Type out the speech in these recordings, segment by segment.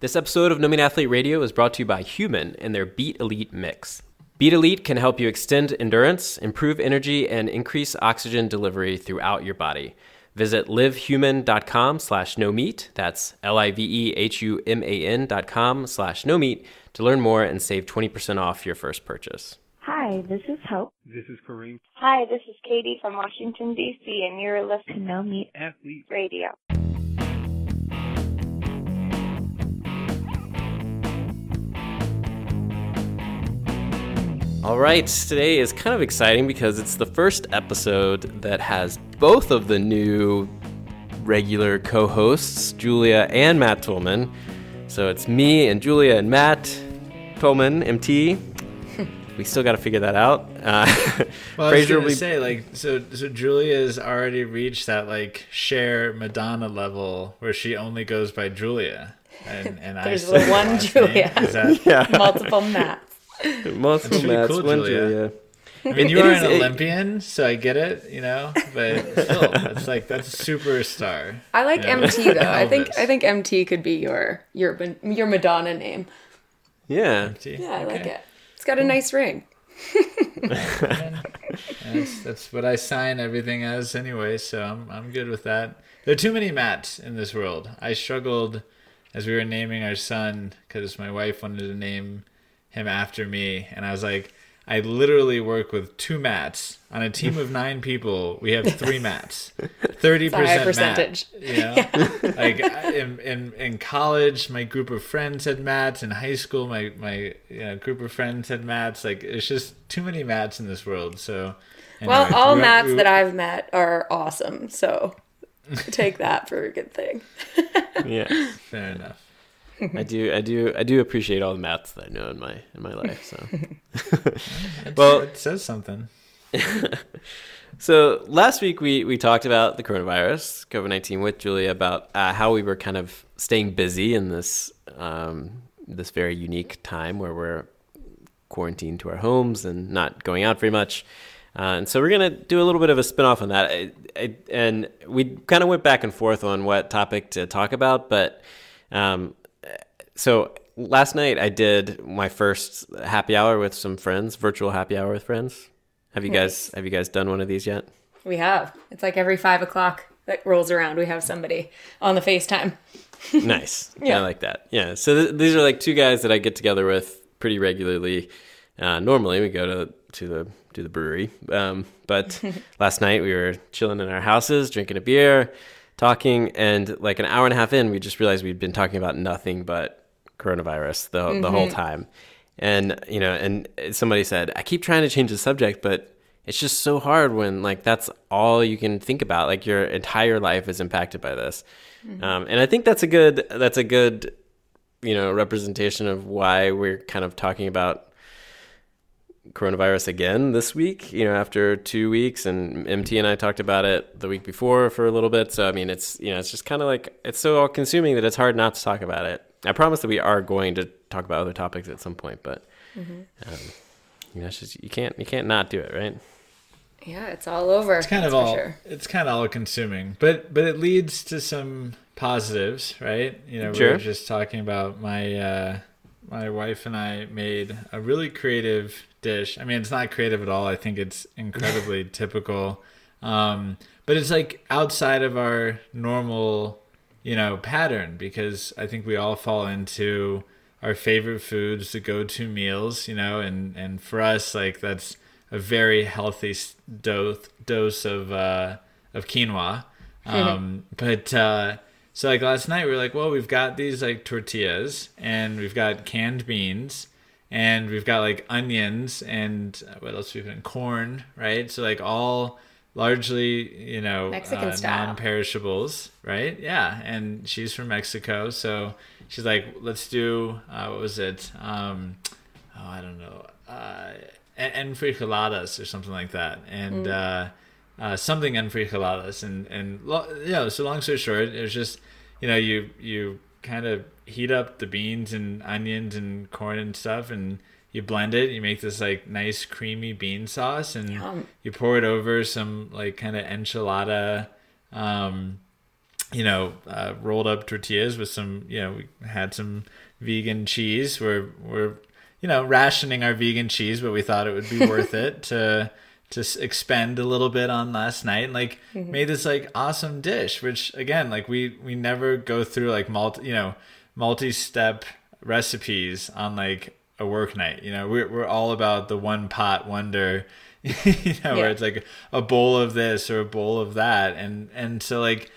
This episode of No Meat Athlete Radio is brought to you by Human and their Beat Elite Mix. Beat Elite can help you extend endurance, improve energy, and increase oxygen delivery throughout your body. Visit livehuman.com slash no meat, that's L-I-V-E-H-U-M-A-N dot com slash no meat to learn more and save 20% off your first purchase. Hi, this is Hope. This is Kareem. Hi, this is Katie from Washington, D.C., and you're listening to No Meat Athlete Radio. All right, today is kind of exciting because it's the first episode that has both of the new regular co hosts, Julia and Matt Tolman. So it's me and Julia and Matt Tolman, MT. we still got to figure that out. Uh, well, I was gonna be... say like so. So Julia's already reached that like Cher Madonna level where she only goes by Julia, and and There's I the one Julia, that... yeah. multiple Matts. Multiple Matts, cool, one Julia. Julia. I mean, you It are is an a- Olympian, so I get it, you know. But still, it's like that's a superstar. I like Yeah. MT though. I think I think MT could be your your your Madonna name. Yeah. Yeah, I like it. It's got a nice ring. That's, that's what I sign everything as anyway, so I'm I'm good with that. There are too many Matts in this world. I struggled as we were naming our son because my wife wanted to name him after me, and I was like, I literally work with two Matts on a team of nine people. We have three Matts, thirty It's a high percent percentage. You know, like in, in in college, my group of friends had Matts. In high school, my my you know, group of friends had Matts. Like it's just too many Matts in this world. So. Well, all we- Matts we- that I've met are awesome. So take that for a good thing. Yeah. Fair enough. I do I do I do appreciate all the Matts that I know in my in my life. So Well- it says something. So last week we, we talked about the coronavirus, COVID nineteen, with Julia about uh, how we were kind of staying busy in this um, this very unique time where we're quarantined to our homes and not going out very much. Uh, and so we're gonna do a little bit of a spin-off on that. I, I, and we kind of went back and forth on what topic to talk about, but um, so last night I did my first happy hour with some friends, virtual happy hour with friends. Have you guys have you guys done one of these yet? We have. It's like every five o'clock that rolls around, we have somebody on the FaceTime. nice. Yeah. I like that. Yeah. So th- these are like two guys that I get together with pretty regularly. Uh, normally we go to to the to the brewery, um, but last night we were chilling in our houses, drinking a beer, talking, and like an hour and a half in, we just realized we'd been talking about nothing but coronavirus the the whole time. And you know, and somebody said, I keep trying to change the subject, but it's just so hard when like that's all you can think about. Like your entire life is impacted by this. Um, and I think that's a good that's a good you know representation of why we're kind of talking about coronavirus again this week you know after two weeks and mt and i talked about it the week before for a little bit so i mean it's you know it's just kind of like it's so all consuming that it's hard not to talk about it i promise that we are going to talk about other topics at some point but um, you know it's just you can't you can't not do it right Yeah, it's all over. It's kind of all. sure. It's kind of all consuming, but but it leads to some positives, right? You know, we Sure. were just talking about my uh, my wife and I made a really creative dish. I mean, it's not creative at all. I think it's incredibly typical, um, but it's like outside of our normal, you know, pattern because I think we all fall into our favorite foods, the go-to meals, you know, and and for us, like that's a very healthy dose dose of uh, of quinoa. Um, but uh, so like last night we were like, well, we've got these like tortillas and we've got canned beans and we've got like onions and uh, what else we've got corn, right? So like all largely you know Mexican uh, non-perishables, right? Yeah, and she's from Mexico, so she's like, let's do uh, what was it? Um, oh, I don't know, uh, en- enfrijoladas or something like that, and uh, uh, something enfrijoladas, and and lo- you know, so long story short, it was just you know you you kind of heat up the beans and onions and corn and stuff, and you blend it. You make this like nice creamy bean sauce, and Yum. you pour it over some like kind of enchilada. Um, you know, uh, rolled up tortillas with some, you know, we had some vegan cheese. We're we're you know rationing our vegan cheese, but we thought it would be worth it to to expend a little bit on last night and like mm-hmm. made this like awesome dish which again like we we never go through like multi you know multi-step recipes on like a work night you know we're, we're all about the one pot wonder you know yeah. where it's like a bowl of this or a bowl of that and and so like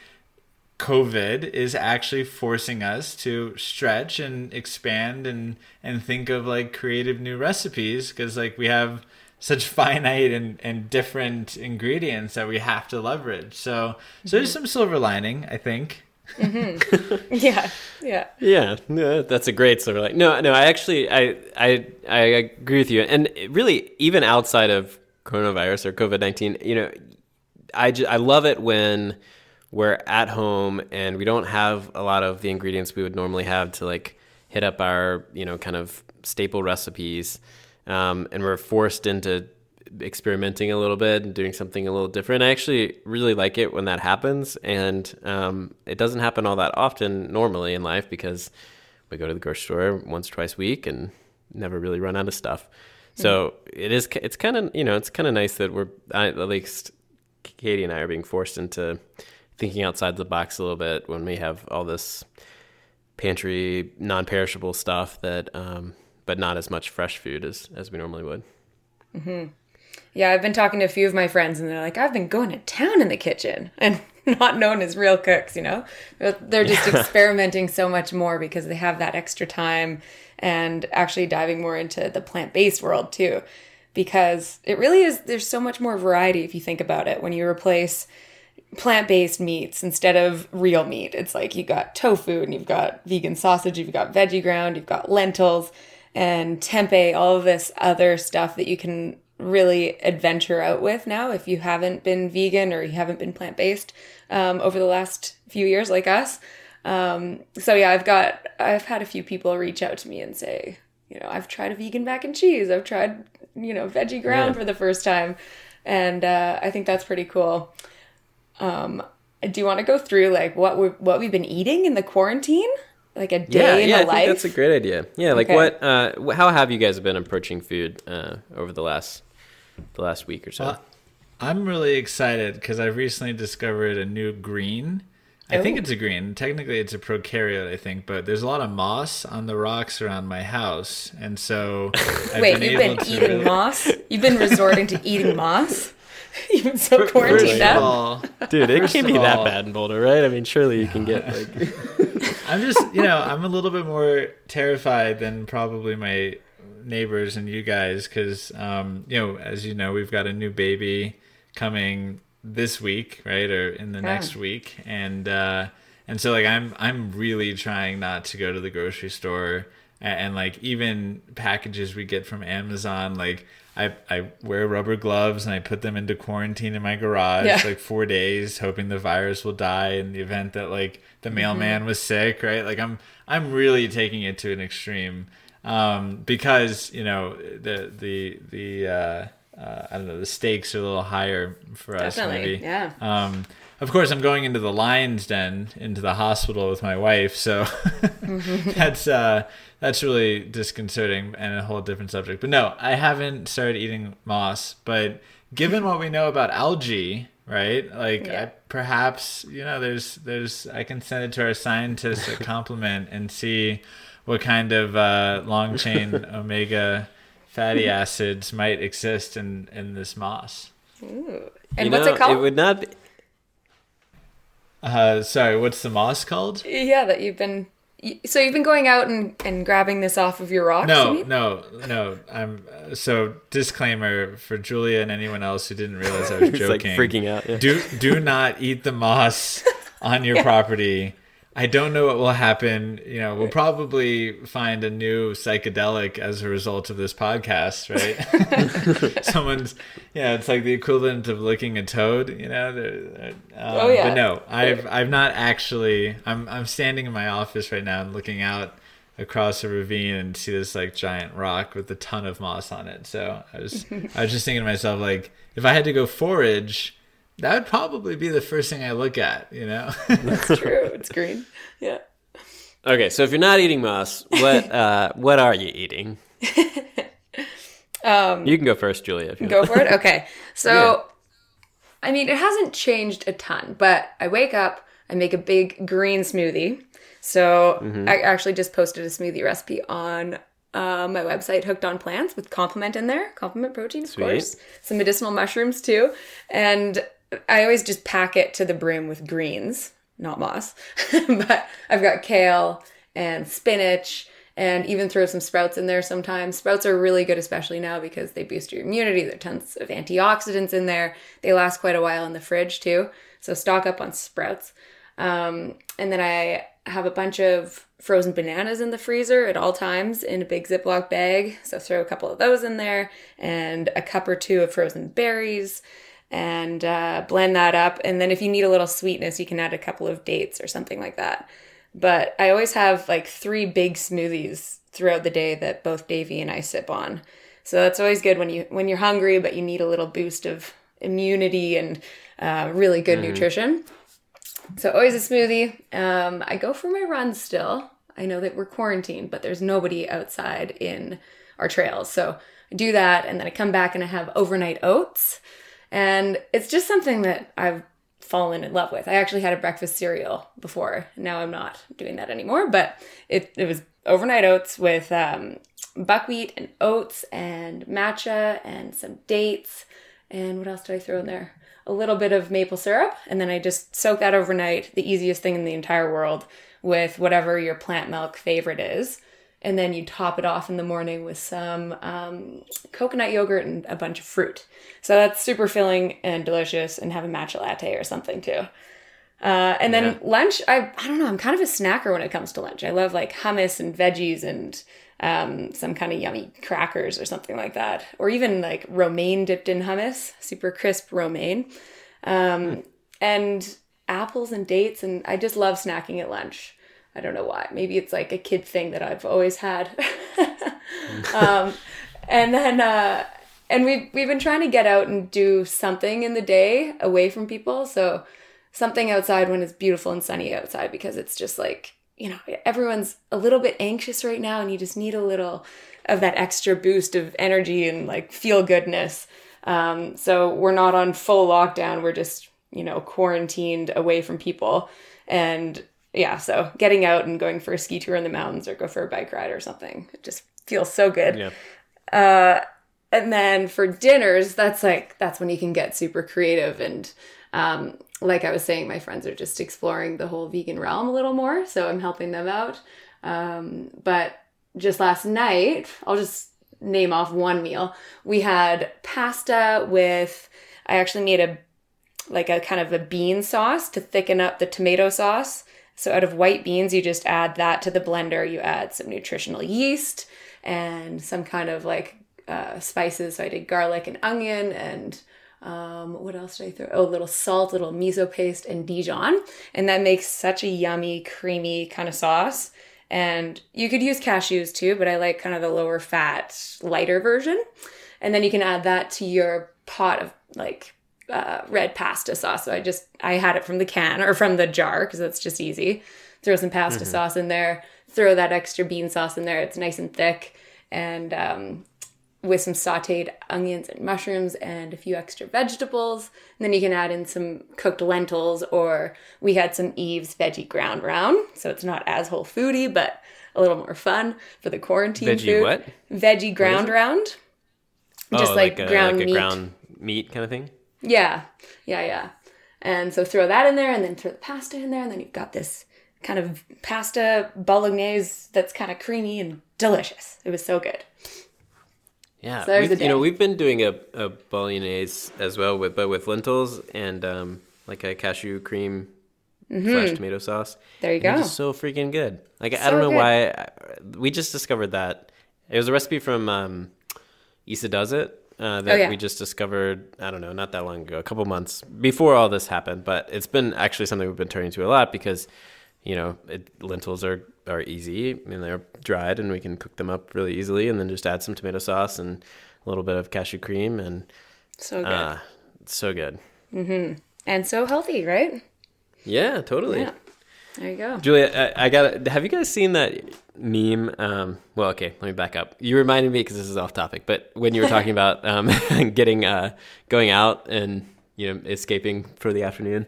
covid is actually forcing us to stretch and expand and and think of like creative new recipes because like we have such finite and, and different ingredients that we have to leverage. So mm-hmm. so there's mm-hmm. some silver lining, I think. Mm-hmm. yeah, yeah, yeah. That's a great sort of like. No, no. I actually, I, I, I agree with you. And really, even outside of coronavirus or COVID nineteen, you know, I, just, I love it when we're at home and we don't have a lot of the ingredients we would normally have to like hit up our, you know, kind of staple recipes um, and we're forced into experimenting a little bit and doing something a little different. I actually really like it when that happens, and um, it doesn't happen all that often normally in life because we go to the grocery store once or twice a week and never really run out of stuff. So it is. It's kind of you know it's kind of nice that we're at least Katie and I are being forced into thinking outside the box a little bit when we have all this pantry non-perishable stuff that um, but not as much fresh food as as we normally would. Mm-hmm. Yeah, I've been talking to a few of my friends, and they're like, "I've been going to town in the kitchen," and not known as real cooks. You know, they're just experimenting so much more because they have that extra time and actually diving more into the plant based world too, because it really is. There's so much more variety if you think about it. When you replace plant-based meats instead of real meat. It's like you've got tofu and you've got vegan sausage, you've got veggie ground, you've got lentils and tempeh, all of this other stuff that you can really adventure out with now if you haven't been vegan or you haven't been plant based um, over the last few years, like us. Um, so yeah, I've got I've had a few people reach out to me and say, you know, I've tried a vegan mac and cheese. I've tried you know veggie ground yeah. for the first time, and uh, I think that's pretty cool. Um, do you want to go through like what we what we've been eating in the quarantine? like a day yeah, in yeah, a I life? think that's a great idea. Yeah, like okay. what? Uh, how have you guys been approaching food uh, over the last the last week or so? Well, I'm really excited because I've recently discovered a new green. I think oh. it's a green. Technically, it's a prokaryote, I think, but there's a lot of moss on the rocks around my house, and so I've wait, been you've been eating really... moss? You've been resorting to eating moss? You've been so quarantined out, dude. It can't be all, that bad in Boulder, right? I mean, surely you can get like. I'm just, you know, I'm a little bit more terrified than probably my neighbors and you guys because, um, you know, as you know, we've got a new baby coming this week, right, or in the yeah. next week, and uh, and so like I'm I'm really trying not to go to the grocery store and, and like even packages we get from Amazon, like I, I wear rubber gloves and I put them into quarantine in my garage yeah. like four days, hoping the virus will die in the event that like the mm-hmm. mailman mm-hmm. was sick, right? Like I'm I'm really taking it to an extreme um, because you know the the the uh, uh, I don't know the stakes are a little higher for us Definitely. maybe. Yeah. Um, of course, I'm going into the lion's den, into the hospital with my wife, so mm-hmm. that's uh, that's really disconcerting and a whole different subject. But no, I haven't started eating moss. But given what we know about algae, right? Like yeah. I, perhaps you know, there's there's I can send it to our scientists a compliment and see what kind of uh, long chain omega fatty acids might exist in in this moss. Ooh. And you what's know, it called? It would not. Be... Uh, sorry, what's the moss called? Yeah, that you've been so you've been going out and, and grabbing this off of your rocks? No, no, no. I'm so disclaimer for Julia and anyone else who didn't realize I was joking. like freaking out. Yeah. Do do not eat the moss on your yeah. property I don't know what will happen. You know, we'll probably find a new psychedelic as a result of this podcast, right? Someone's, yeah, it's like the equivalent of licking a toad. You know, they're, they're, um, oh yeah. But no, I've I've not actually. I'm I'm standing in my office right now and looking out across a ravine and see this like giant rock with a ton of moss on it. So I was I was just thinking to myself like, if I had to go forage that would probably be the first thing I look at. You know. That's true. It's green. Yeah. Okay, so if you're not eating moss, what uh, what are you eating? um, you can go first, Julia. If you Go want. for it. Okay. So, I mean, it hasn't changed a ton, but I wake up, I make a big green smoothie. So Mm-hmm. I actually just posted a smoothie recipe on uh, my website, Hooked on Plants, with complement in there, complement protein, of Sweet. course, some medicinal mushrooms too, and I always just pack it to the brim with greens, not moss, but I've got kale and spinach. And even throw some sprouts in there sometimes. Sprouts are really good, especially now because they boost your immunity. There are tons of antioxidants in there. They last quite a while in the fridge too. So stock up on sprouts. Um, and then I have a bunch of frozen bananas in the freezer at all times in a big Ziploc bag. So throw a couple of those in there and a cup or two of frozen berries and uh, blend that up. And then if you need a little sweetness, you can add a couple of dates or something like that. But I always have like three big smoothies throughout the day that both Davy and I sip on. So that's always good when you when you're hungry but you need a little boost of immunity and uh, really good nutrition. So always a smoothie. Um, I go for my runs still. I know that we're quarantined, but there's nobody outside in our trails. So I do that, and then I come back and I have overnight oats, and it's just something that I've fallen in love with. I actually had a breakfast cereal before. Now I'm not doing that anymore, but it, it was overnight oats with um, buckwheat and oats and matcha and some dates. And what else did I throw in there? A little bit of maple syrup. And then I just soak that overnight, the easiest thing in the entire world, with whatever your plant milk favorite is. And then you top it off in the morning with some um, coconut yogurt and a bunch of fruit. So that's super filling and delicious, and have a matcha latte or something too. Uh, and then Yeah. lunch, I I don't know, I'm kind of a snacker when it comes to lunch. I love like hummus and veggies and um, some kind of yummy crackers or something like that, or even like romaine dipped in hummus, super crisp romaine, um, and apples and dates. And I just love snacking at lunch. I don't know why. Maybe it's like a kid thing that I've always had. um, and then uh, and we've we've been trying to get out and do something in the day away from people. So something outside when it's beautiful and sunny outside because it's just like you know everyone's a little bit anxious right now and you just need a little of that extra boost of energy and like feel goodness um, so we're not on full lockdown we're just you know quarantined away from people and yeah so getting out and going for a ski tour in the mountains or go for a bike ride or something it just feels so good Yeah. and then for dinners that's like that's when you can get super creative and um, like i was saying my friends are just exploring the whole vegan realm a little more so i'm helping them out um, but just last night i'll just name off one meal we had pasta with i actually made a like a kind of a bean sauce to thicken up the tomato sauce. So out of white beans, you just add that to the blender. You add some nutritional yeast and some kind of like uh, spices. So I did garlic and onion and um, what else did I throw? Oh, a little salt, little miso paste, and Dijon. And that makes such a yummy, creamy kind of sauce. And you could use cashews too, but I like kind of the lower fat, lighter version. And then you can add that to your pot of like uh, red pasta sauce. So I just I had it from the can or from the jar because that's just easy. Throw some pasta sauce in there. Throw that extra bean sauce in there. It's nice and thick, and um, with some sautéed onions and mushrooms and a few extra vegetables. And then you can add in some cooked lentils, or we had some Yves veggie ground round, so it's not as whole foody, but a little more fun for the quarantine Veggie food. what? Veggie ground round. Just oh, like, a, ground like meat. ground meat kind of thing. Yeah, yeah, yeah. And so throw that in there, and then throw the pasta in there, and then you've got this kind of pasta bolognese that's kind of creamy and delicious. It was so good. Yeah, So there's we've, a you know we've been doing a, a bolognese as well with but with lentils and um, like a cashew cream fresh tomato sauce. Mm-hmm. There you And go. just so freaking good. Like I don't know good. why I, we just discovered that it was a recipe from um, Isa Does It uh, that Oh, yeah. we just discovered. I don't know, not that long ago, a couple months before all this happened. But it's been actually something we've been turning to a lot because you know it, lentils are are easy and they're dried and we can cook them up really easily and then just add some tomato sauce and a little bit of cashew cream and So good. uh, it's so good. mm-hmm. and so healthy, right? Yeah, totally. Yeah. There you go. Julia, I, I got. Have you guys seen that meme? Um, well, okay, let me back up. You reminded me because this is off topic, but when you were talking about um, getting uh, going out and you know escaping for the afternoon,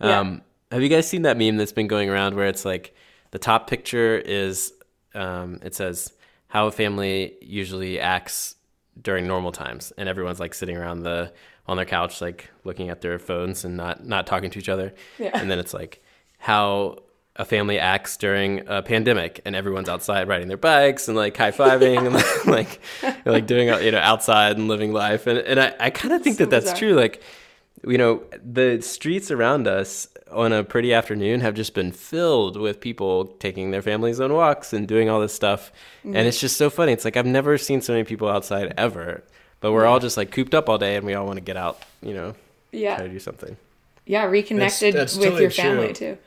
um, have you guys seen that meme that's been going around where it's like the top picture is um, it says how a family usually acts during normal times, and everyone's like sitting around the on their couch, like looking at their phones and not not talking to each other. Yeah. And then it's like how a family acts during a pandemic, and everyone's outside riding their bikes and like high fiving and like like doing you know outside and living life. And and I, I kind of think So that that's bizarre. true. Like you know the streets around us on a pretty afternoon have just been filled with people taking their families on walks and doing all this stuff Mm-hmm. and it's just so funny it's like i've never seen so many people outside ever but we're all just like cooped up all day and we all want to get out you know try Yeah. to do something Yeah, reconnected that's with totally your family true. too.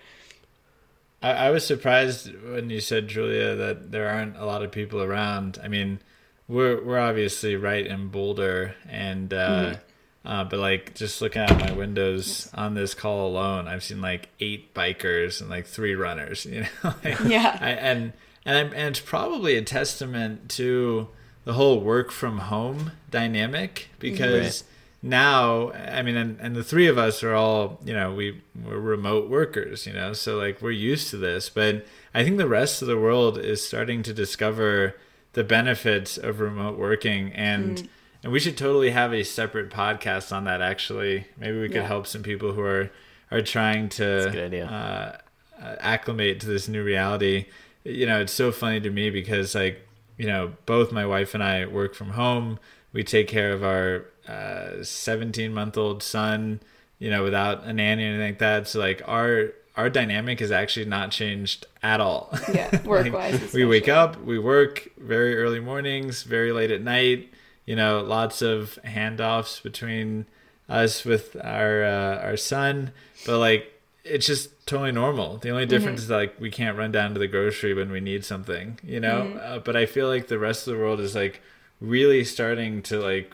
I, I was surprised when you said Julia that there aren't a lot of people around. I mean, we're we're obviously right in Boulder, and uh, Mm-hmm. uh, but like just looking out my windows on this call alone, I've seen like eight bikers and like three runners. You know, like, Yeah. I, and and, I'm, and it's probably a testament to the whole work from home dynamic because now i mean and, and the three of us are all you know we we're remote workers you know so like we're used to this but i think the rest of the world is starting to discover the benefits of remote working and and we should totally have a separate podcast on that actually maybe we could Yeah. help some people who are are trying to a good idea. uh, uh, acclimate to this new reality. You know, it's so funny to me because like, you know, both my wife and I work from home. We take care of our 17 month old son, you know, without a nanny or anything like that. So like our our dynamic has actually not changed at all. Yeah, work-wise we wake up, we work very early mornings, very late at night. You know, lots of handoffs between us with our uh, our son, but like it's just totally normal. The only difference is like we can't run down to the grocery when we need something, you know. Uh, but I feel like the rest of the world is like really starting to like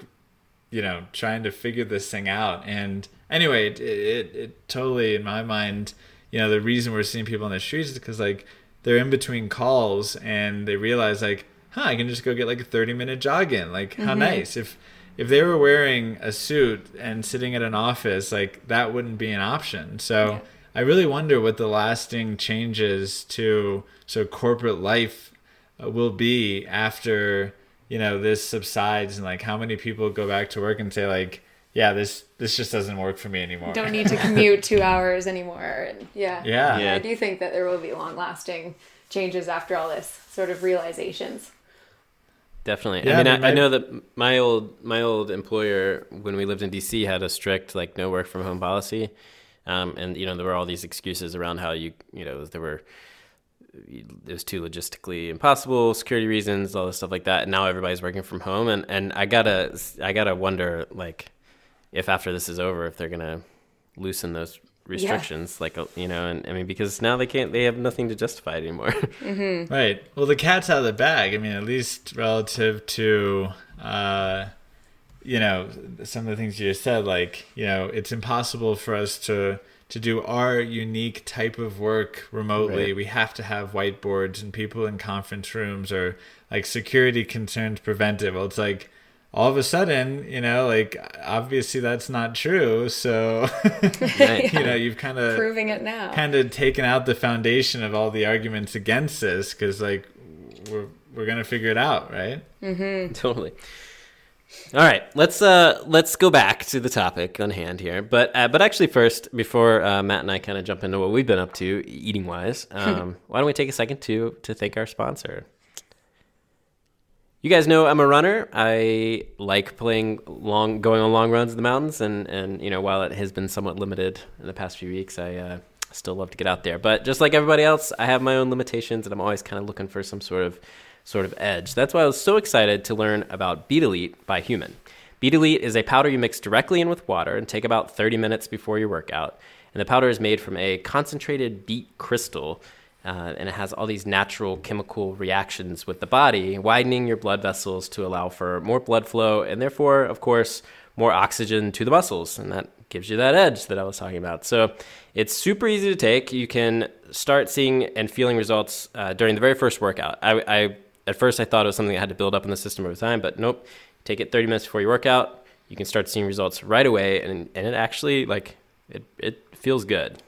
you know trying to figure this thing out. And anyway it, it, it totally in my mind you know the reason we're seeing people on the streets is because like they're in between calls and they realize like huh i can just go get like a 30 minute jog in like how nice. If if they were wearing a suit and sitting at an office like that wouldn't be an option. So i really wonder what the lasting changes to so corporate life uh, will be after you know this subsides and like how many people go back to work and say like yeah this this just doesn't work for me anymore Don't need to commute two hours anymore. And yeah. Yeah. Yeah. I do think that there will be long lasting changes after all this sort of realizations. Definitely. Yeah, I mean, I I, mean, I know that my old my old employer when we lived in DC had a strict like no work from home policy, um, and you know there were all these excuses around how you you know there were it was too logistically impossible, security reasons, all this stuff like that. And now everybody's working from home, and and I gotta I gotta wonder like if after this is over if they're gonna loosen those restrictions like uh, you know and i mean because now they can't they have nothing to justify it anymore Right. Well, the cat's out of the bag. I mean, at least relative to, uh, you know, some of the things you just said. Like, you know, it's impossible for us to to do our unique type of work remotely. Right. We have to have whiteboards and people in conference rooms or like security concerns prevent it. Well, it's like all of a sudden, you know, like obviously that's not true. So, Right. you know, you've kind of Proving it now. kind of taken out the foundation of all the arguments against this because like we're we're gonna figure it out right mm-hmm. totally all right let's uh let's go back to the topic on hand here but uh, but actually first before uh, matt and i kind of jump into what we've been up to eating wise um, why don't we take a second to to thank our sponsor you guys know I'm a runner. I like playing long, going on long runs in the mountains, and and you know while it has been somewhat limited in the past few weeks, I uh, still love to get out there. But just like everybody else, I have my own limitations, and I'm always kind of looking for some sort of sort of edge. That's why I was so excited to learn about Beat Elite by Human. Beat Elite is a powder you mix directly in with water and take about 30 minutes before your workout. And the powder is made from a concentrated beet crystal uh, and it has all these natural chemical reactions with the body, widening your blood vessels to allow for more blood flow and therefore, of course, more oxygen to the muscles. And that gives you that edge that I was talking about. So it's super easy to take. You can start seeing and feeling results uh, during the very first workout. I, I at first I thought it was something that had to build up in the system over time, but nope. Take it 30 minutes before your workout. You can start seeing results right away, and and it actually like it it feels good.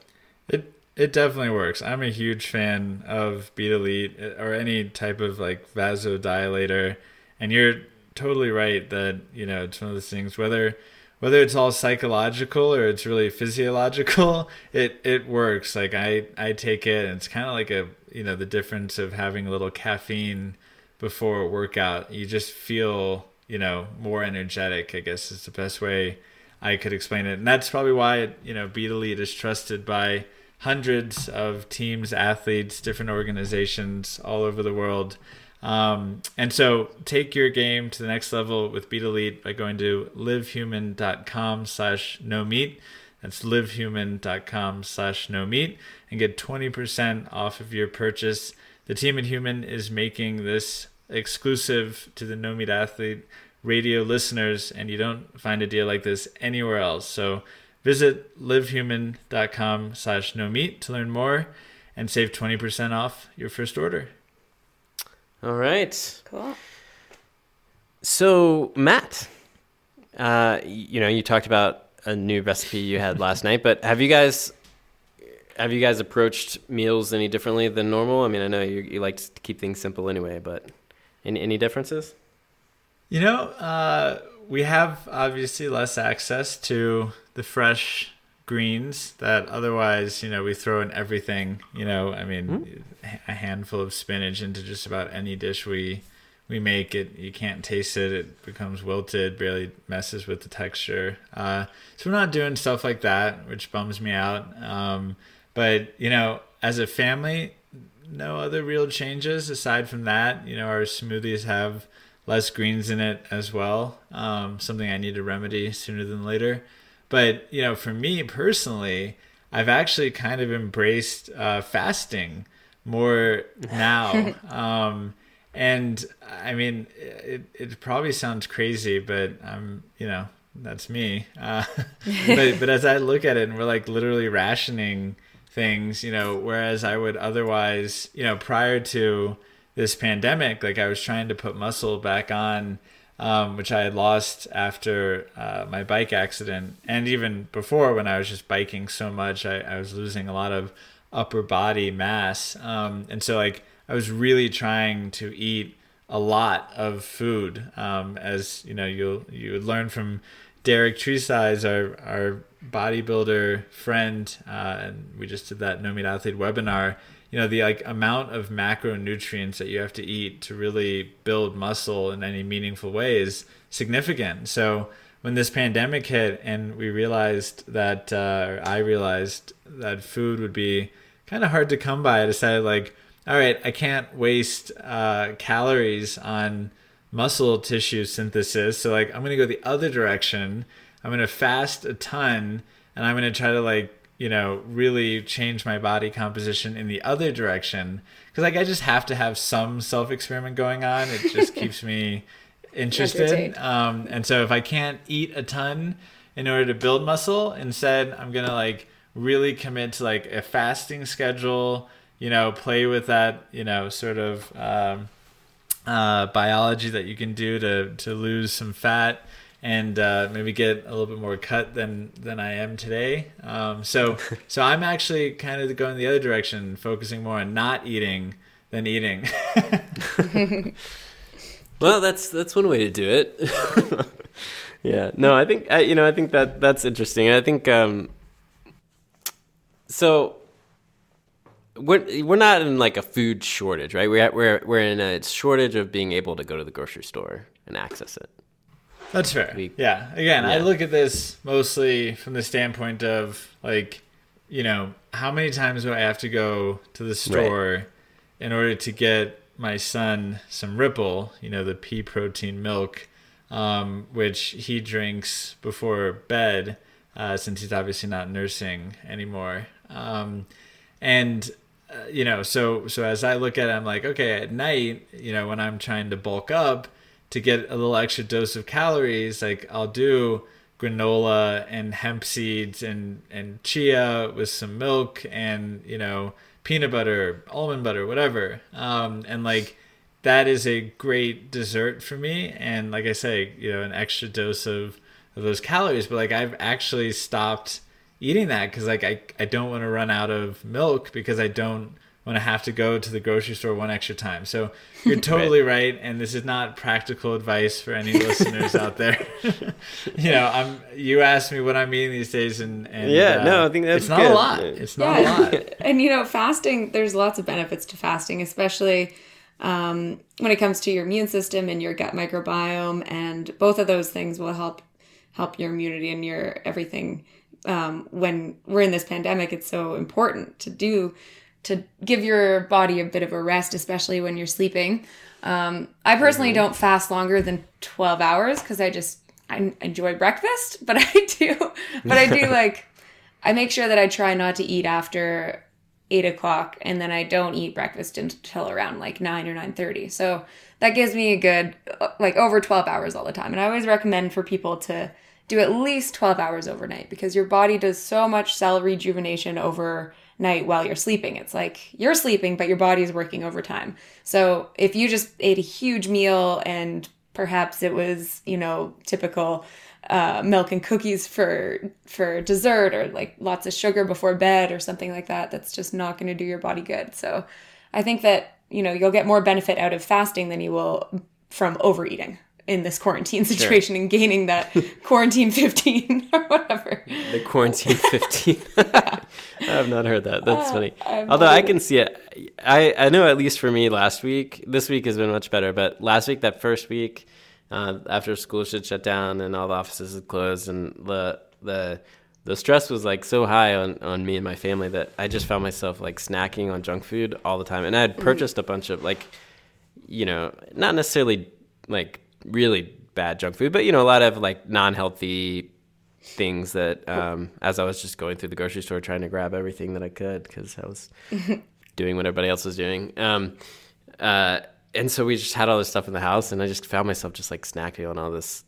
It it definitely works. I'm a huge fan of Beat Elite uh, or any type of like vasodilator, and you're totally right that you know it's one of those things whether whether it's all psychological or it's really physiological it it works like i i take it and it's kind of like a you know the difference of having a little caffeine before a workout you just feel you know more energetic i guess is the best way i could explain it and that's probably why you know beat elite is trusted by hundreds of teams athletes different organizations all over the world um, and so take your game to the next level with Beat Elite by going to livehuman.com slash no meat. That's livehuman.com slash no meat and get 20% off of your purchase. The team at Human is making this exclusive to the No Meat Athlete radio listeners, and you don't find a deal like this anywhere else. So visit livehuman.com slash no meat to learn more and save 20% off your first order. All right. Cool. So Matt, uh, you know, you talked about a new recipe you had last night, but have you guys have you guys approached meals any differently than normal? I mean, I know you, you like to keep things simple anyway, but any any differences? You know, uh, we have obviously less access to the fresh greens that otherwise, you know, we throw in everything. You know, I mean, mm-hmm. a handful of spinach into just about any dish we we make it. You can't taste it; it becomes wilted, barely messes with the texture. Uh, so we're not doing stuff like that, which bums me out. Um, but you know, as a family, no other real changes aside from that. You know, our smoothies have less greens in it as well. Um, something I need to remedy sooner than later. But you know, for me personally, I've actually kind of embraced uh, fasting more now. um, and I mean, it, it probably sounds crazy, but I'm, you know, that's me. Uh, but, but as I look at it and we're like literally rationing things, you know, whereas I would otherwise, you know, prior to this pandemic, like I was trying to put muscle back on um, which I had lost after uh, my bike accident, and even before when I was just biking so much, I, I was losing a lot of upper body mass, um, and so like I was really trying to eat a lot of food, um, as you know you you would learn from Derek Tresize, our our bodybuilder friend, uh, and we just did that No Meat Athlete webinar. You know the like amount of macronutrients that you have to eat to really build muscle in any meaningful way is significant. So when this pandemic hit and we realized that uh, i realized that food would be kind of hard to come by i decided like all right i can't waste uh, calories on muscle tissue synthesis. So like i'm gonna go the other direction i'm gonna fast a ton and i'm gonna try to like you know, really change my body composition in the other direction. Because like I just have to have some self experiment going on. It just keeps me interested. Um, and so if I can't eat a ton in order to build muscle, instead I'm gonna like really commit to like a fasting schedule. You know, play with that. You know, sort of um, uh, biology that you can do to to lose some fat and uh, maybe get a little bit more cut than than I am today. Um, so so I'm actually kind of going the other direction, focusing more on not eating than eating. well, that's that's one way to do it. yeah. No, I think I, you know I think that that's interesting. I think um, so. We're, we're not in like a food shortage, right? We're, we're, we're in a shortage of being able to go to the grocery store and access it. That's fair. We, yeah. Again, yeah. I look at this mostly from the standpoint of like, you know, how many times do I have to go to the store right. in order to get my son some Ripple, you know, the pea protein milk, um, which he drinks before bed, uh, since he's obviously not nursing anymore. Um, and uh, you know, so so as I look at it, I'm like, okay, at night, you know, when I'm trying to bulk up, to get a little extra dose of calories, like I'll do granola and hemp seeds and and chia with some milk and you know peanut butter, almond butter, whatever. Um, and like that is a great dessert for me. And like I say, you know, an extra dose of, of those calories. But like I've actually stopped eating that because like I, I don't want to run out of milk because I don't want to have to go to the grocery store one extra time. So you're totally right. right. and this is not practical advice for any listeners out there. you know, I'm you asked me what I'm eating these days and, and Yeah, uh, no, I think that's it's not good. a lot. It's not yeah. a lot. and you know, fasting there's lots of benefits to fasting, especially um, when it comes to your immune system and your gut microbiome and both of those things will help help your immunity and your everything um, when we're in this pandemic it's so important to do to give your body a bit of a rest, especially when you're sleeping. Um, I personally mm-hmm. don't fast longer than 12 hours because I just I enjoy breakfast, but I do, but I do like I make sure that I try not to eat after eight o'clock, and then I don't eat breakfast until around like nine or nine thirty. So that gives me a good like over 12 hours all the time, and I always recommend for people to do at least 12 hours overnight because your body does so much cell rejuvenation over night while you're sleeping. It's like you're sleeping, but your body is working overtime. So if you just ate a huge meal and perhaps it was, you know, typical uh, milk and cookies for for dessert or like lots of sugar before bed or something like that, that's just not going to do your body good. So I think that, you know, you'll get more benefit out of fasting than you will from overeating in this quarantine situation sure. and gaining that quarantine 15 or whatever. The quarantine 15. I have not heard that. That's uh, funny. I'm Although I can see it. I, I know at least for me last week, this week has been much better, but last week, that first week, uh, after school should shut down and all the offices had closed and the, the, the stress was like so high on, on me and my family that I just found myself like snacking on junk food all the time. And I had mm-hmm. purchased a bunch of like, you know, not necessarily like really bad junk food, but you know, a lot of like non-healthy things that um, as I was just going through the grocery store trying to grab everything that I could because I was doing what everybody else was doing. Um, uh, and so we just had all this stuff in the house, and I just found myself just like snacking on all this,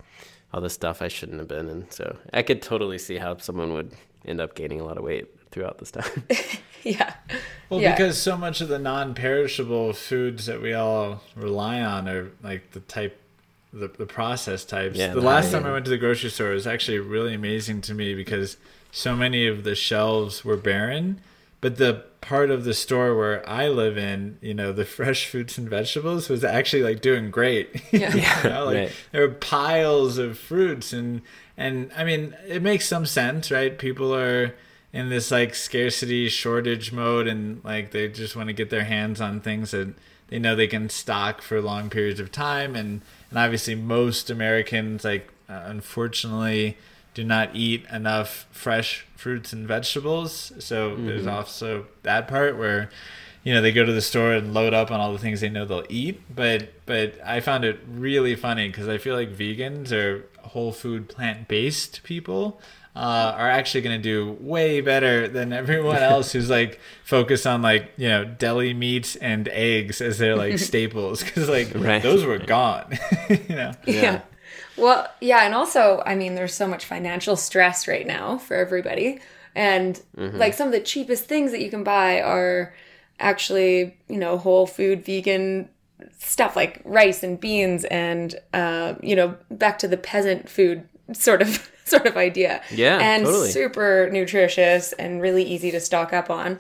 all this stuff I shouldn't have been. And so I could totally see how someone would end up gaining a lot of weight throughout this time. yeah. Well, yeah. because so much of the non-perishable foods that we all rely on are like the type the, the process types. Yeah, the last time I went to the grocery store was actually really amazing to me because so many of the shelves were barren, but the part of the store where I live in, you know, the fresh fruits and vegetables was actually like doing great. Yeah. you know, like right. there were piles of fruits and and I mean, it makes some sense, right? People are in this like scarcity shortage mode and like they just want to get their hands on things that they know they can stock for long periods of time and and obviously most Americans like uh, unfortunately do not eat enough fresh fruits and vegetables. So mm-hmm. there's also that part where you know they go to the store and load up on all the things they know they'll eat. But but I found it really funny because I feel like vegans are whole food plant based people uh, are actually going to do way better than everyone else who's like focused on like you know deli meats and eggs as their like staples because like right. those were gone you know yeah. yeah. well yeah and also i mean there's so much financial stress right now for everybody and mm-hmm. like some of the cheapest things that you can buy are actually you know whole food vegan stuff like rice and beans and uh, you know back to the peasant food sort of sort of idea. Yeah. And totally. super nutritious and really easy to stock up on.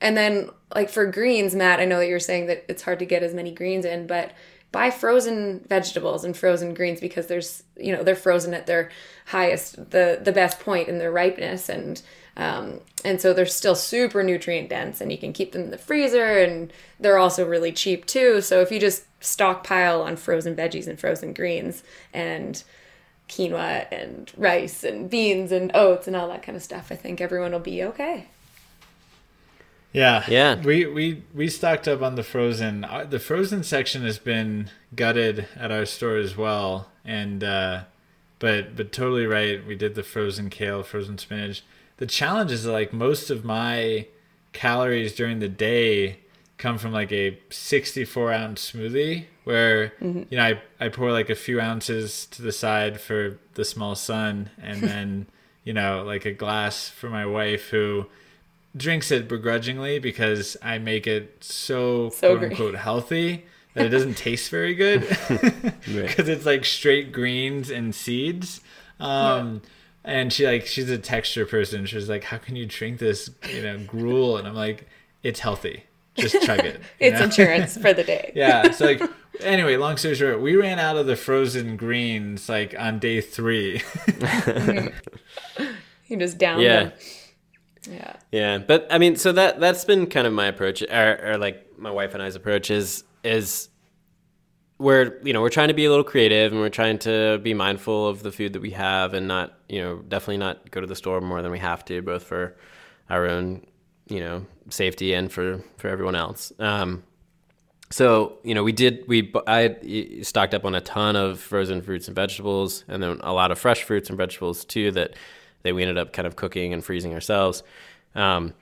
And then like for greens, Matt, I know that you're saying that it's hard to get as many greens in, but buy frozen vegetables and frozen greens because there's you know they're frozen at their highest the the best point in their ripeness and um, and so they're still super nutrient dense and you can keep them in the freezer and they're also really cheap too so if you just stockpile on frozen veggies and frozen greens and quinoa and rice and beans and oats and all that kind of stuff, I think everyone will be okay. Yeah, yeah. We we we stocked up on the frozen. Uh, the frozen section has been gutted at our store as well, and uh, but but totally right. We did the frozen kale, frozen spinach. The challenge is like most of my calories during the day come from like a 64 ounce smoothie where you know I, I pour like a few ounces to the side for the small son and then you know like a glass for my wife who drinks it begrudgingly because I make it so, So quote green. unquote healthy that it doesn't taste very good because it's like straight greens and seeds. Um, And she like she's a texture person. she's like, "How can you drink this, you know, gruel?" And I'm like, "It's healthy. Just chug it." It's know? insurance for the day. yeah. So like, anyway, long story short, we ran out of the frozen greens like on day three. You just down Yeah. them. Yeah. Yeah, but I mean, so that that's been kind of my approach, or, or like my wife and I's approach is is we're you know we're trying to be a little creative and we're trying to be mindful of the food that we have and not you know definitely not go to the store more than we have to, both for our own you know safety and for for everyone else. Um, so you know we did we I stocked up on a ton of frozen fruits and vegetables, and then a lot of fresh fruits and vegetables too that that we ended up kind of cooking and freezing ourselves. Um,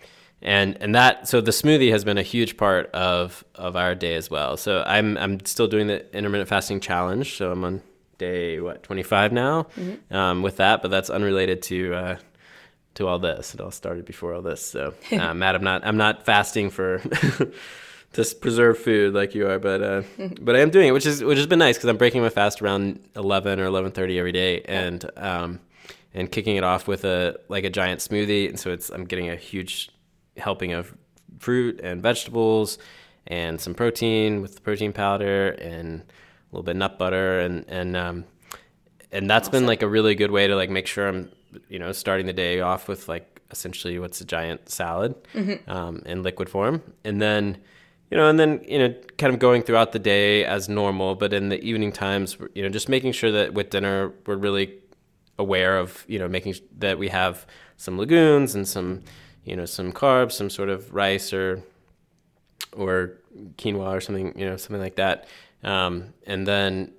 and and that so the smoothie has been a huge part of of our day as well. So I'm I'm still doing the intermittent fasting challenge. So I'm on day what 25 now um, with that, but that's unrelated to. Uh, to all this. It all started before all this. So, uh, Matt, I'm not I'm not fasting for to s- preserve food like you are, but uh, but I am doing it, which is which has been nice because I'm breaking my fast around 11 or 11:30 every day, and um, and kicking it off with a like a giant smoothie, and so it's I'm getting a huge helping of fruit and vegetables and some protein with the protein powder and a little bit of nut butter and and um, and that's been like a really good way to like make sure I'm you know starting the day off with like essentially what's a giant salad um, in liquid form, and then you know and then you know kind of going throughout the day as normal, but in the evening times you know just making sure that with dinner we're really aware of you know making that we have some legumes and some you know some carbs, some sort of rice or or quinoa or something, you know, something like that. Um, and then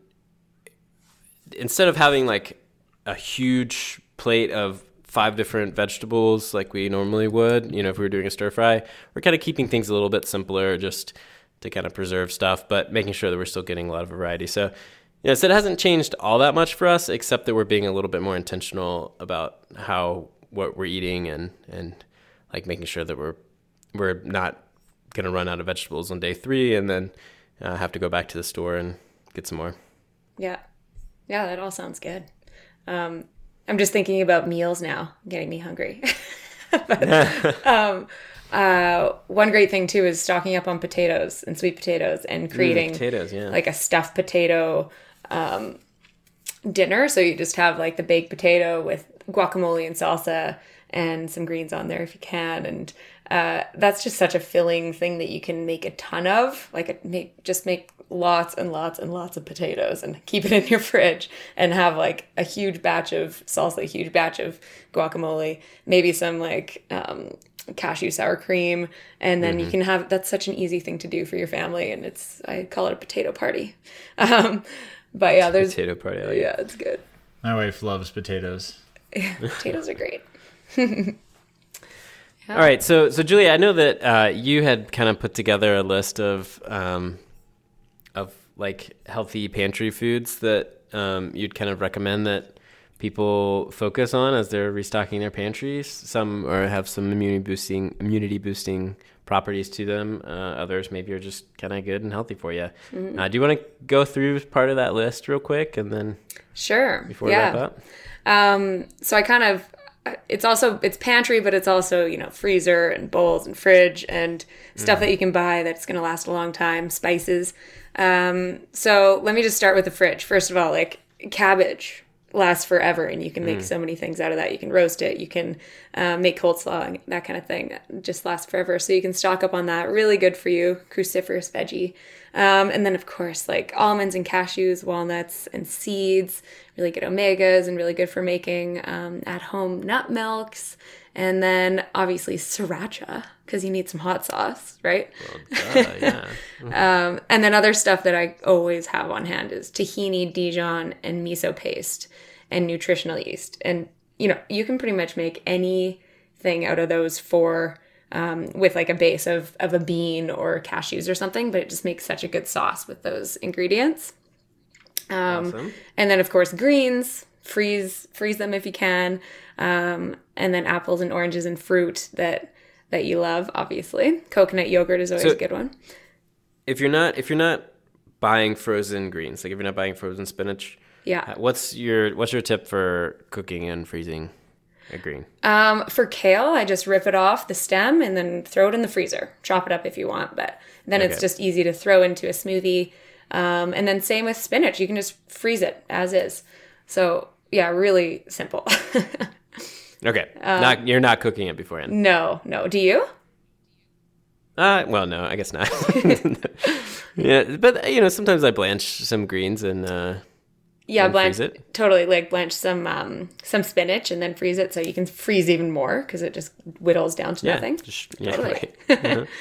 instead of having like a huge plate of five different vegetables like we normally would, you know, if we were doing a stir fry, we're kind of keeping things a little bit simpler just to kind of preserve stuff, but making sure that we're still getting a lot of variety. So, you know, so it hasn't changed all that much for us, except that we're being a little bit more intentional about how what we're eating and and like making sure that we're we're not gonna run out of vegetables on day three and then uh, have to go back to the store and get some more. Yeah. Yeah, that all sounds good. Um, I'm just thinking about meals now, getting me hungry. but, um, uh, one great thing too is stocking up on potatoes and sweet potatoes and creating potatoes, yeah. like a stuffed potato um, dinner. So you just have like the baked potato with guacamole and salsa and some greens on there if you can. And uh, that's just such a filling thing that you can make a ton of. Like it make just make lots and lots and lots of potatoes and keep it in your fridge and have like a huge batch of salsa, a huge batch of guacamole, maybe some like um, cashew sour cream, and then you can have that's such an easy thing to do for your family, and it's I call it a potato party. Um, but yeah, there's Potato party. I like yeah, it's good. My wife loves potatoes. Potatoes are great. All right, so so Julia, I know that uh, you had kind of put together a list of um, of like healthy pantry foods that um, you'd kind of recommend that people focus on as they're restocking their pantries. Some or have some immunity boosting immunity boosting properties to them. Uh, others maybe are just kind of good and healthy for you. Uh, do you want to go through part of that list real quick and then Sure. before we yeah. wrap up? Um, so I kind of it's also it's pantry, but it's also you know freezer and bowls and fridge and stuff that you can buy that's going to last a long time. Spices. Um, so let me just start with the fridge. First of all, like cabbage lasts forever, and you can make so many things out of that. You can roast it. You can uh, make coleslaw and that kind of thing. Just lasts forever. So you can stock up on that. Really good for you. Cruciferous veggie. Um, and then, of course, like almonds and cashews, walnuts and seeds, really good omegas and really good for making um, at home nut milks. And then, obviously, sriracha, because you need some hot sauce, right? Uh, yeah. Um, and then, other stuff that I always have on hand is tahini, Dijon, and miso paste and nutritional yeast. And, you know, you can pretty much make anything out of those four um, with like a base of, of a bean or cashews or something, but it just makes such a good sauce with those ingredients. Um, Awesome. And then of course greens, freeze freeze them if you can, um, and then apples and oranges and fruit that that you love. Obviously, coconut yogurt is always So- a good one. If you're not if you're not buying frozen greens, like if you're not buying frozen spinach, Yeah. uh, what's your what's your tip for cooking and freezing a green? Um, for kale, I just rip it off the stem and then throw it in the freezer. Chop it up if you want, but then it's just easy to throw into a smoothie. Um, and then same with spinach, you can just freeze it as is. So yeah, really simple. Okay, Um, not you're not cooking it beforehand. no, no. Do you? Uh, well, no, I guess not. yeah, but you know, sometimes I blanch some greens and uh, Yeah, blanch it? totally like blanch some um, some spinach and then freeze it so you can freeze even more because it just whittles down to yeah, nothing. just, yeah, Totally. right.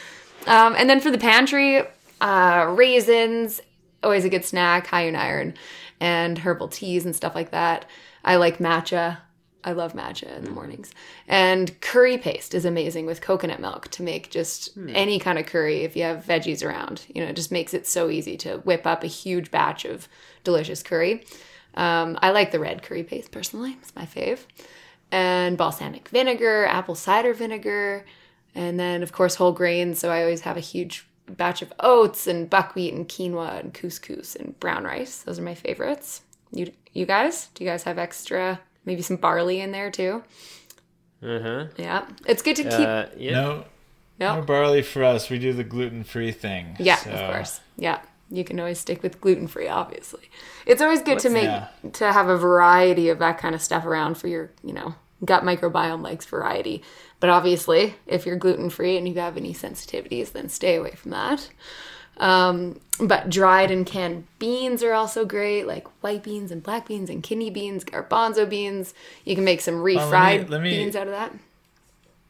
Um, and then for the pantry, uh, raisins, always a good snack, high in iron, and herbal teas and stuff like that. I like matcha. I love matcha in the mornings. And curry paste is amazing with coconut milk to make just any kind of curry if you have veggies around. You know, it just makes it so easy to whip up a huge batch of delicious curry. Um, I like the red curry paste personally, it's my fave. And balsamic vinegar, apple cider vinegar, and then, of course, whole grains. So I always have a huge batch of oats and buckwheat and quinoa and couscous and brown rice. Those are my favorites. You, you guys? Do you guys have extra? Maybe some barley in there too. Uh-huh. Yeah, it's good to keep. Uh, yeah. No, no, no barley for us. We do the gluten free thing. yeah, so- of course. Yeah, you can always stick with gluten free. Obviously, it's always good to make Yeah. to have a variety of that kind of stuff around for your, you know, gut microbiome likes variety. But obviously, if you're gluten free and you have any sensitivities, then stay away from that. Um, but dried and canned beans are also great, like white beans and black beans and kidney beans, garbanzo beans. You can make some let me- refried let me- beans out of that.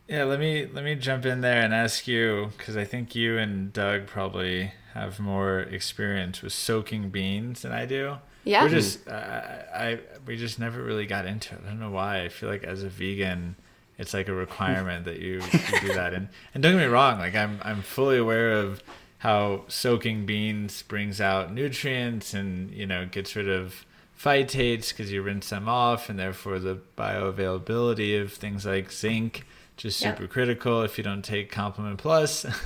Yeah, let me let me jump in there and ask you because I think you and Doug probably have more experience with soaking beans than I do. Yeah. we're just I, I we just never really got into it. I don't know why. I feel like as a vegan, it's like a requirement that you, you do that. And and don't get me wrong, like I'm I'm fully aware of how soaking beans brings out nutrients and you know gets rid of phytates because you rinse them off and therefore the bioavailability of things like zinc just Yeah. super critical if you don't take complement plus.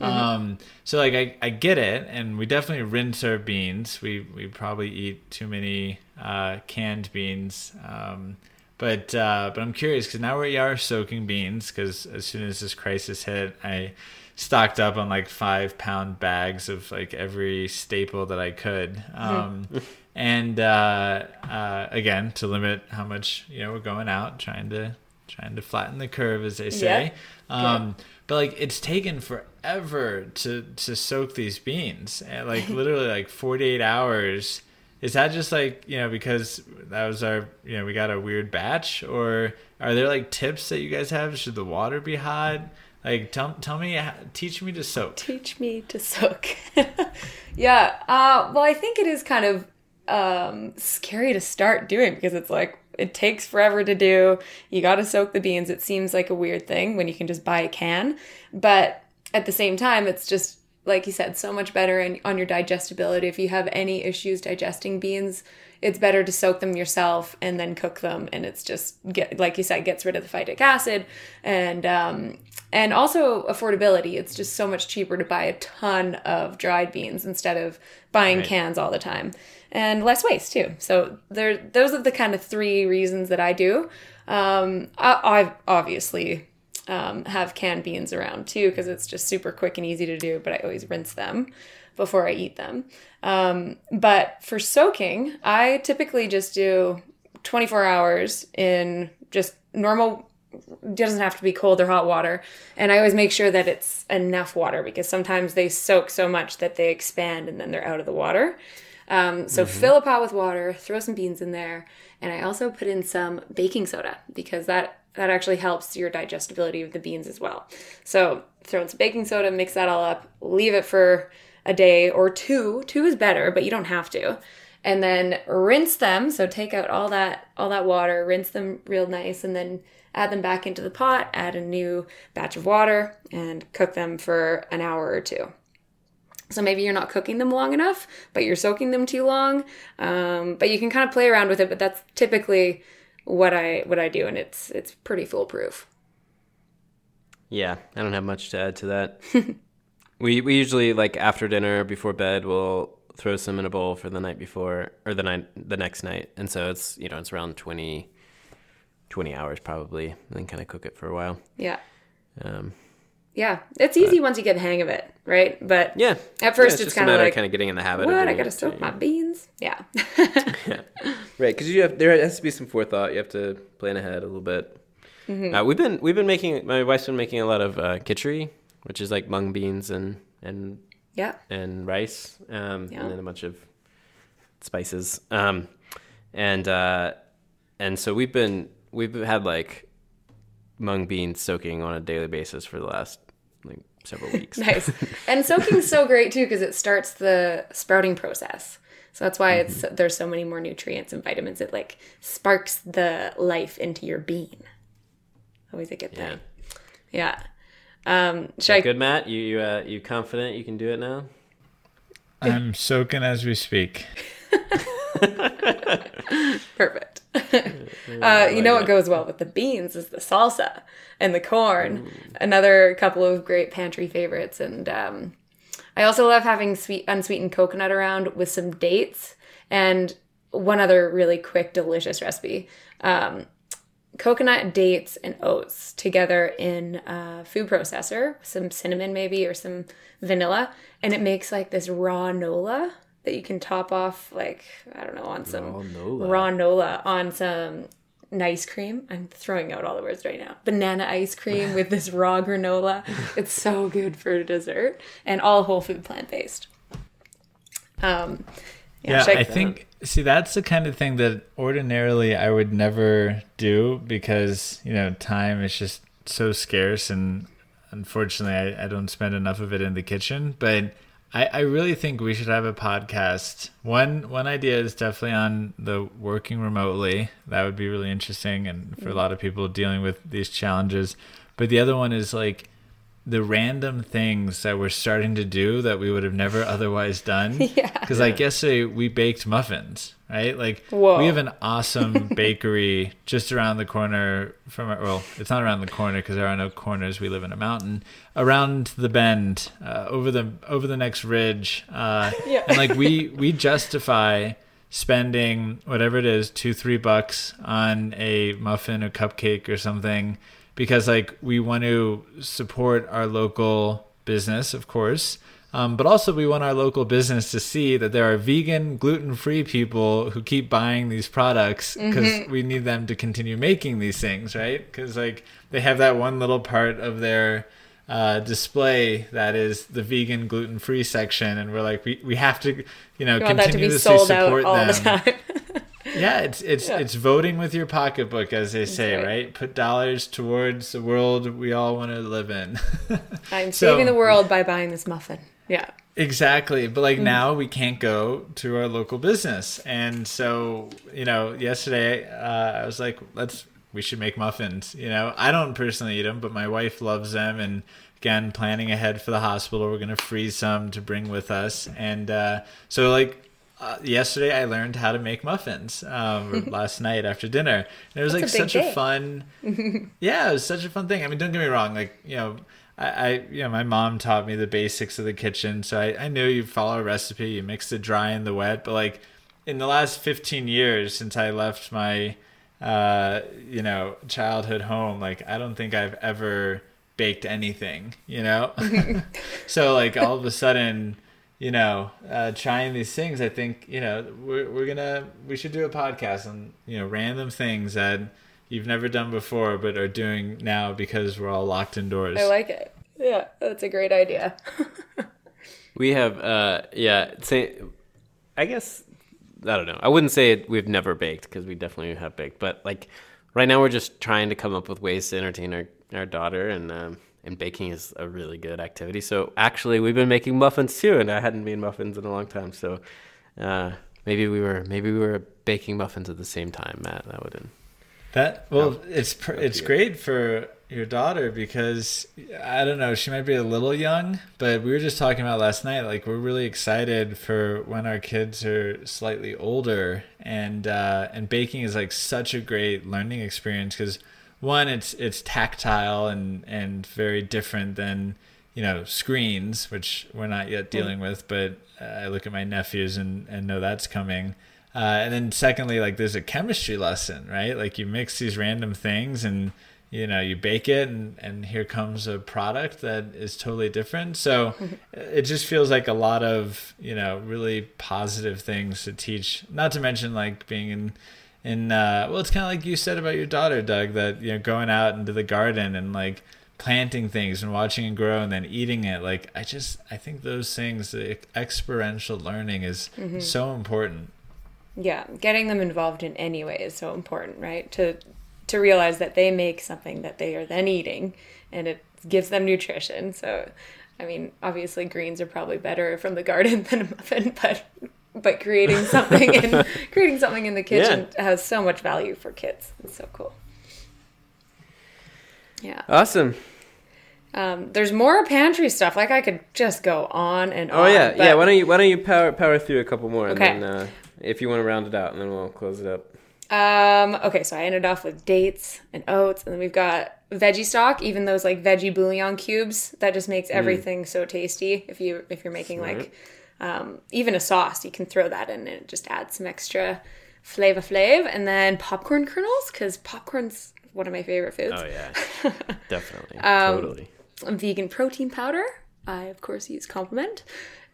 Um, so like I, I get it and we definitely rinse our beans. We we probably eat too many uh, canned beans. Um, but uh, but i'm curious because now we are soaking beans because as soon as this crisis hit i stocked up on like five pound bags of like every staple that i could. Um, and uh, uh, again to limit how much you know we're going out trying to trying to flatten the curve as they say. Um, but like it's taken forever to to soak these beans. And like literally like 48 hours is that just like you know because that was our you know we got a weird batch or are there like tips that you guys have should the water be hot like tell, tell me teach me to soak Teach me to soak. yeah. Uh, well, I think it is kind of um, scary to start doing because it's like it takes forever to do. You got to soak the beans. It seems like a weird thing when you can just buy a can, but at the same time, it's just like you said, so much better in, on your digestibility. If you have any issues digesting beans, it's better to soak them yourself and then cook them. And it's just get like you said, gets rid of the phytic acid and um, and also affordability. It's just so much cheaper to buy a ton of dried beans instead of buying Right. cans all the time, and less waste too. So there, those are the kind of three reasons that I do. Um, I, I've obviously um, have canned beans around too because it's just super quick and easy to do. But I always rinse them before I eat them. Um, but for soaking, I typically just do 24 hours in just normal doesn't have to be cold or hot water and i always make sure that it's enough water because sometimes they soak so much that they expand and then they're out of the water um, so fill a pot with water throw some beans in there and i also put in some baking soda because that that actually helps your digestibility of the beans as well so throw in some baking soda mix that all up leave it for a day or two two is better but you don't have to and then rinse them. So take out all that all that water, rinse them real nice, and then add them back into the pot. Add a new batch of water and cook them for an hour or two. So maybe you're not cooking them long enough, but you're soaking them too long. Um, but you can kind of play around with it. But that's typically what I what I do, and it's it's pretty foolproof. Yeah, I don't have much to add to that. we we usually like after dinner before bed we'll throw some in a bowl for the night before or the night the next night, and so it's you know it's around 20, 20 hours probably, and then kind of cook it for a while. Yeah. Um, Yeah, it's easy once you get the hang of it, right? But yeah, at first Yeah, it's, a kind of like, kind of getting in the habit. what? of I gotta soak so, my beans. Yeah. Right, because you have there has to be some forethought. You have to plan ahead a little bit. Mm-hmm. Uh, we've been we've been making my wife's been making a lot of uh, kitchari, which is like mung beans and and yeah. and rice, um, Yeah. and then a bunch of spices. Um, and uh, and so we've been we've had like mung beans soaking on a daily basis for the last several weeks. Nice. And soaking's so great too because it starts the sprouting process. So that's why it's there's so many more nutrients and vitamins. It like sparks the life into your bean. Always a good Yeah. thing. Yeah. Um, should I Good, Matt. You you uh, you confident you can do it now? I'm soaking as we speak. Perfect. uh, you know what goes well with the beans is the salsa and the corn. Another couple of great pantry favorites. And um, I also love having sweet unsweetened coconut around with some dates. And one other really quick, delicious recipe. Um, coconut, dates, and oats together in a food processor, some cinnamon maybe or some vanilla, and it makes like this raw nola that you can top off like I don't know on some Raw nola. raw nola on some ice cream. I'm throwing out all the words right now. Banana ice cream with this raw granola. It's so good for dessert and all whole food plant based. Um, Yeah, should I think see that's the kind of thing that ordinarily I would never do because you know time is just so scarce and unfortunately I, I don't spend enough of it in the kitchen. But I, I really think we should have a podcast. One one idea is definitely on the working remotely. That would be really interesting and for a mm. lot of people dealing with these challenges. But the other one is like the random things that we're starting to do that we would have never otherwise done. Yeah. Because like yesterday we baked muffins, right? Like Whoa. we have an awesome bakery just around the corner from our, well, it's not around the corner because there are no corners. We live in a mountain around the bend, uh, over the over the next ridge, uh, Yeah. and like we we justify spending whatever it is two three bucks on a muffin or cupcake or something because like we want to support our local business of course um, but also we want our local business to see that there are vegan gluten-free people who keep buying these products because we need them to continue making these things right? Because like they have that one little part of their uh, display that is the vegan gluten-free section and we're like we, we have to you know you want to be continuously support them. the. yeah, it's it's Yeah. it's voting with your pocketbook, as they say, right. right. Put dollars towards the world we all want to live in. I'm So- saving the world by buying this muffin. Yeah. exactly, but like now we can't go to our local business, and so you know, yesterday uh, I was like, let's we should make muffins. You know, I don't personally eat them, but my wife loves them, and again, planning ahead for the hospital, we're gonna freeze some to bring with us, and uh, so like uh, yesterday I learned how to make muffins um, last night after dinner. And it was That's like a such a fun, yeah, it was such a fun thing. I mean, don't get me wrong, like you know. I, I, you know, my mom taught me the basics of the kitchen, so I, I knew you follow a recipe, you mix the dry and the wet. But like in the last 15 years since I left my, uh, you know, childhood home, like I don't think I've ever baked anything, you know. so like all of a sudden, you know, uh, trying these things, I think you know we're we're gonna we should do a podcast on you know random things that you've never done before but are doing now because we're all locked indoors. I like it. Yeah, that's a great idea. We have, uh, yeah. Say, I guess I don't know. I wouldn't say it, we've never baked because we definitely have baked, but like right now we're just trying to come up with ways to entertain our our daughter, and um, and baking is a really good activity. So actually, we've been making muffins too, and I hadn't made muffins in a long time. So, uh, maybe we were maybe we were baking muffins at the same time, Matt. That wouldn't. That well, it's pr- it's great for your daughter because I don't know, she might be a little young, but we were just talking about last night. Like we're really excited for when our kids are slightly older, and uh, and baking is like such a great learning experience because one, it's it's tactile and and very different than you know screens, which we're not yet dealing with, but uh, I look at my nephews and and know that's coming. Uh, and then secondly, like there's a chemistry lesson, right? Like you mix these random things and you know you bake it and and here comes a product that is totally different so it just feels like a lot of you know really positive things to teach not to mention like being in in uh well it's kind of like you said about your daughter doug that you know going out into the garden and like planting things and watching it grow and then eating it like i just i think those things the experiential learning is so important Yeah, getting them involved in any way is so important, right? To to realize that they make something that they are then eating and it gives them nutrition. So I mean, obviously greens are probably better from the garden than a muffin, but but creating something in creating something in the kitchen has so much value for kids. It's so cool. Yeah. awesome. Um, there's more pantry stuff. Like I could just go on and on. Oh on. yeah, yeah. but- Why don't you why don't you power power through a couple more and Okay. then uh, if you want to round it out and then we'll close it up. Um, okay, so I ended off with dates and oats, and then we've got veggie stock, even those like veggie bouillon cubes. That just makes everything so tasty. If you if you're making like um, even a sauce, you can throw that in and it just adds some extra flavor flav. And then popcorn kernels, because popcorn's one of my favorite foods. Oh yeah, definitely, Um, totally. vegan protein powder. I of course use Complement,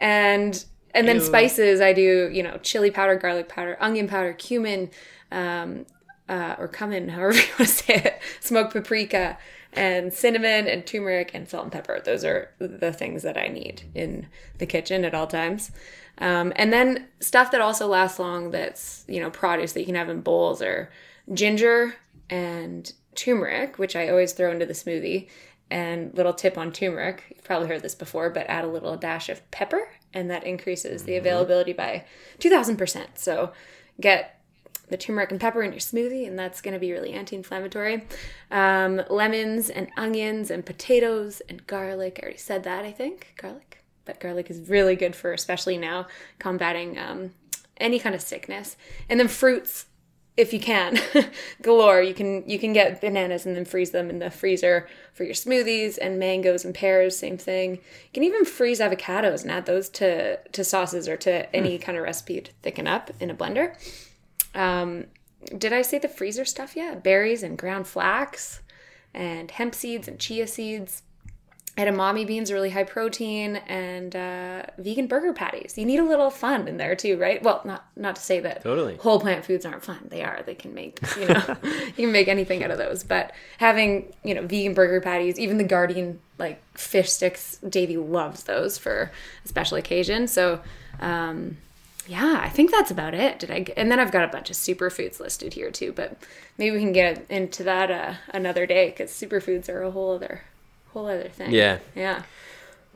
and and then Ew. spices. I do you know chili powder, garlic powder, onion powder, cumin, um, uh, or cumin, however you want to say it, smoked paprika, and cinnamon and turmeric and salt and pepper. Those are the things that I need in the kitchen at all times. Um, and then stuff that also lasts long. That's you know produce that you can have in bowls or ginger and turmeric, which I always throw into the smoothie. And little tip on turmeric, you've probably heard this before, but add a little dash of pepper, and that increases the availability by 2000%. So get the turmeric and pepper in your smoothie, and that's going to be really anti inflammatory. Um, lemons and onions and potatoes and garlic. I already said that, I think. Garlic. But garlic is really good for, especially now, combating um, any kind of sickness. And then fruits if you can galore you can you can get bananas and then freeze them in the freezer for your smoothies and mangoes and pears same thing you can even freeze avocados and add those to to sauces or to any kind of recipe to thicken up in a blender um did i say the freezer stuff? Yet berries and ground flax and hemp seeds and chia seeds. Edamame beans are really high protein and uh, vegan burger patties. You need a little fun in there too right? Well not not to say that Totally. whole plant foods aren't fun. They are. They can make you know you can make anything out of those. But having you know vegan burger patties even the Gardein like fish sticks Davy loves those for a special occasion. So um yeah i think that's about it did i g- and then i've got a bunch of superfoods listed here too but maybe we can get into that uh, another day because superfoods are a whole other whole other thing Yeah. yeah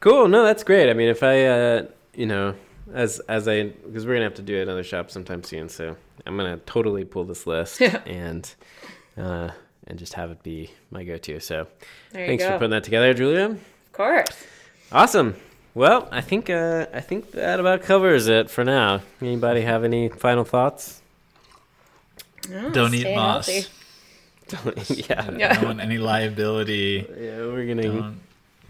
Cool. No, that's great. I mean, if I, uh, you know, as as I because we're gonna have to do another shop sometime soon, so I'm gonna totally pull this list and uh, and just have it be my go-to. So thanks go for putting that together, Julia. of course Awesome. Well, I think uh, I think that about covers it for now. Anybody have any final thoughts? Oh, Don't eat stay moss. healthy. yeah. Yeah. don't want any liability Yeah, we're gonna don't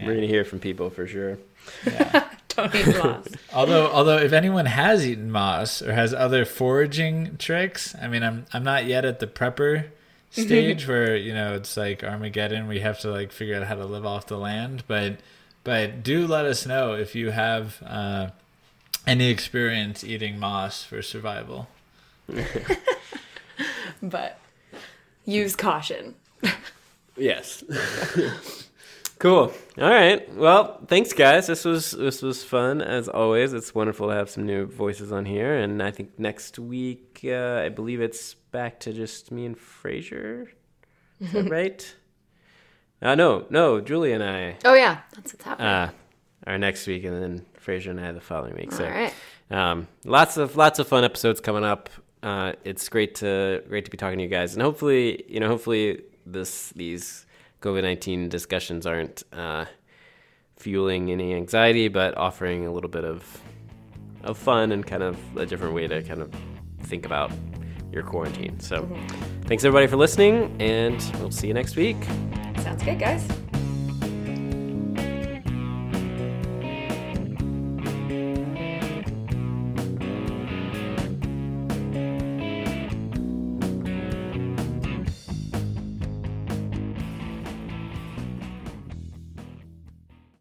we're gonna hear from people for sure. don't eat moss Although, although if anyone has eaten moss or has other foraging tricks, I mean, I'm I'm not yet at the prepper stage where you know it's like Armageddon. We have to like figure out how to live off the land, but but do let us know if you have uh, any experience eating moss for survival. but use caution Yes. cool. All right. Well, thanks guys. This was this was fun as always. It's wonderful to have some new voices on here and I think next week uh, I believe it's back to just me and Fraser. Is that right? Uh, no, no, Julie and I oh yeah that's what's happening uh, are next week and then Fraser and I the following week. So all right um, lots of lots of fun episodes coming up. Uh, it's great to great to be talking to you guys, and hopefully, you know, hopefully this these COVID nineteen discussions aren't uh, fueling any anxiety, but offering a little bit of of fun and kind of a different way to kind of think about your quarantine. So, mm-hmm. thanks everybody for listening, and we'll see you next week. Sounds good, guys.